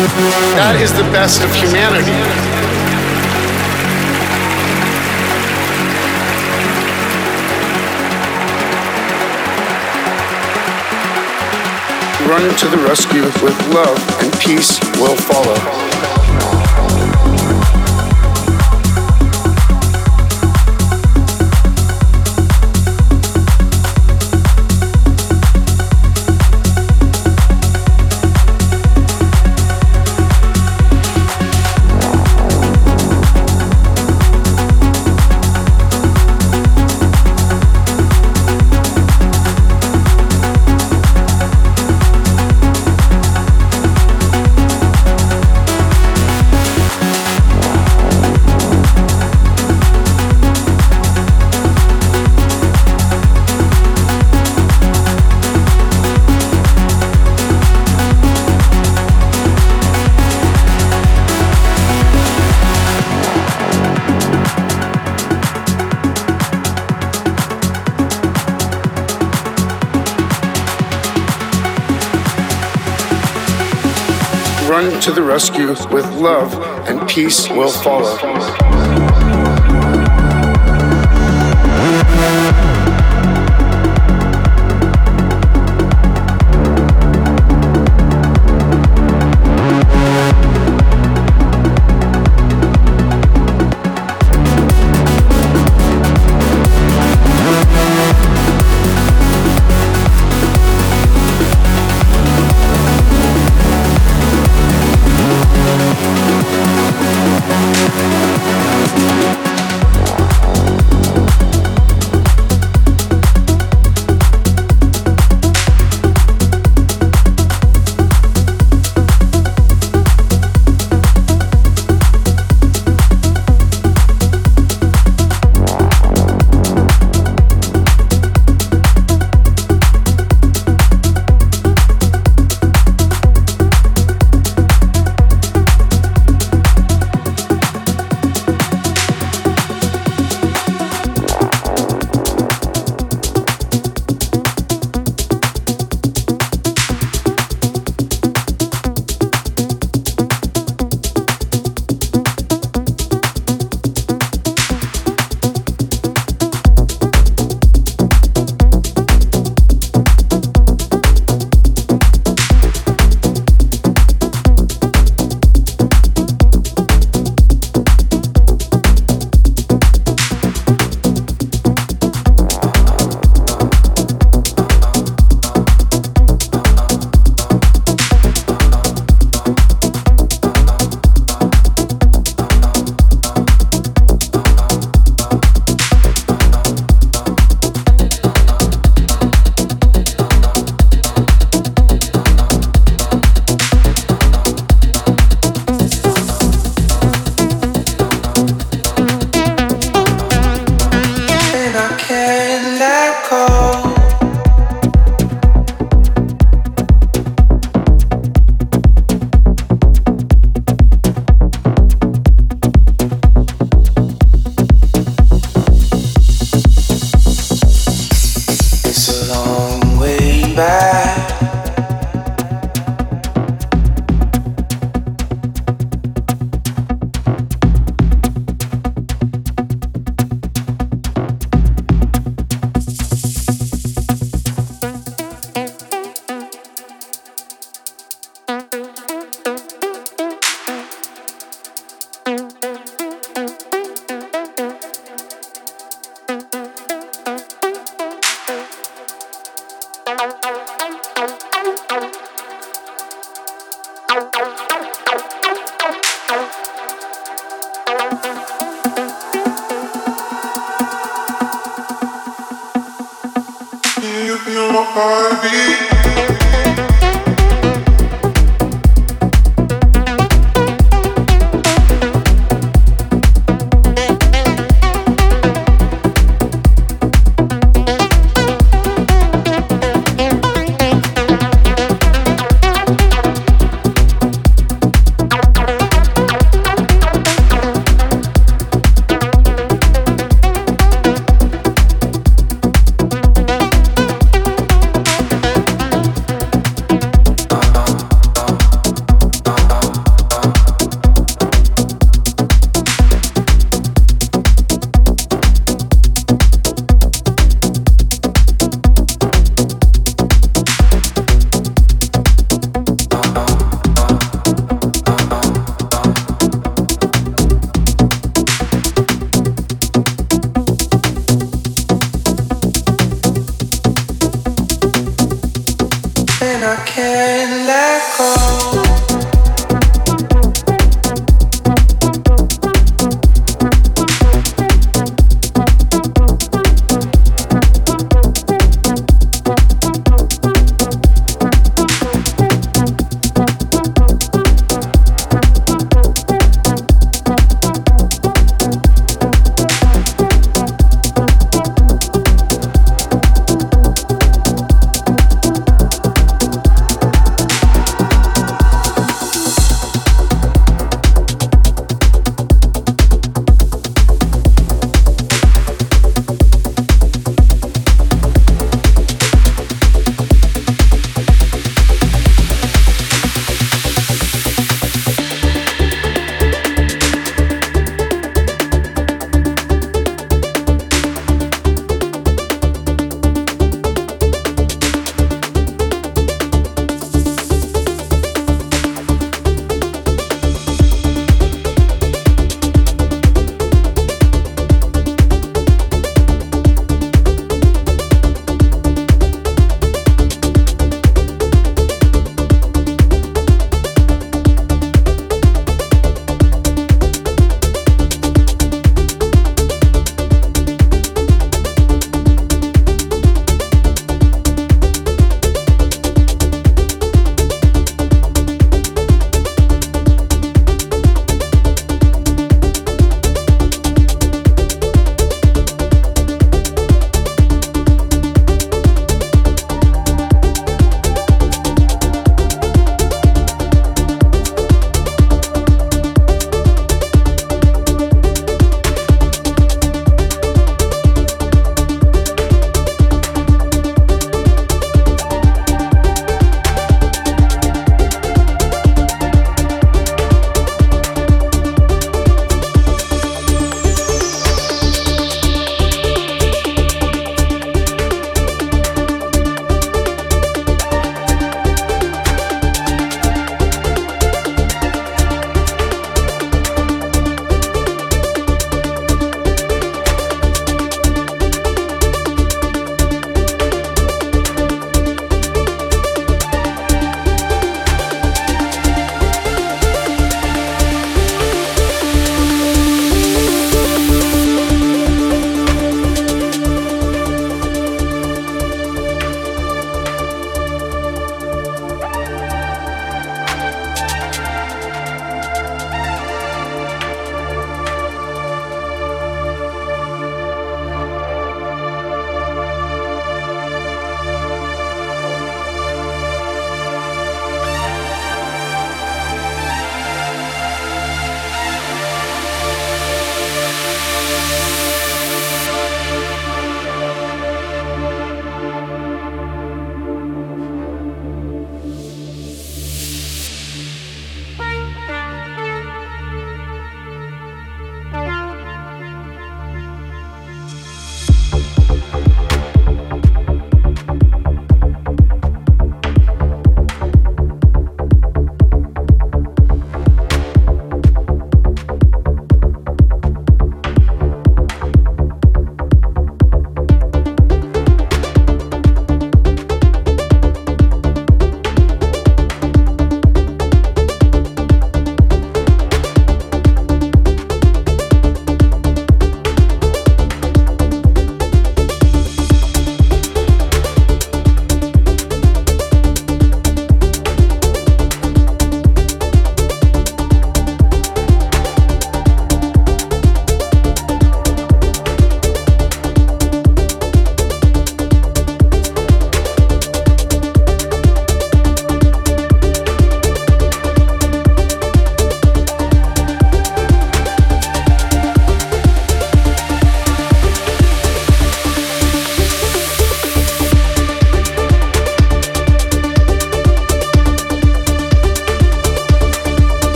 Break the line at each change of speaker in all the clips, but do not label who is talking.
That is the best of humanity. Run to the rescue with love and peace will follow. To the rescue with love, and peace will follow.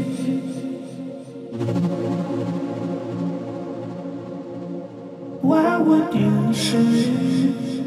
It's you over.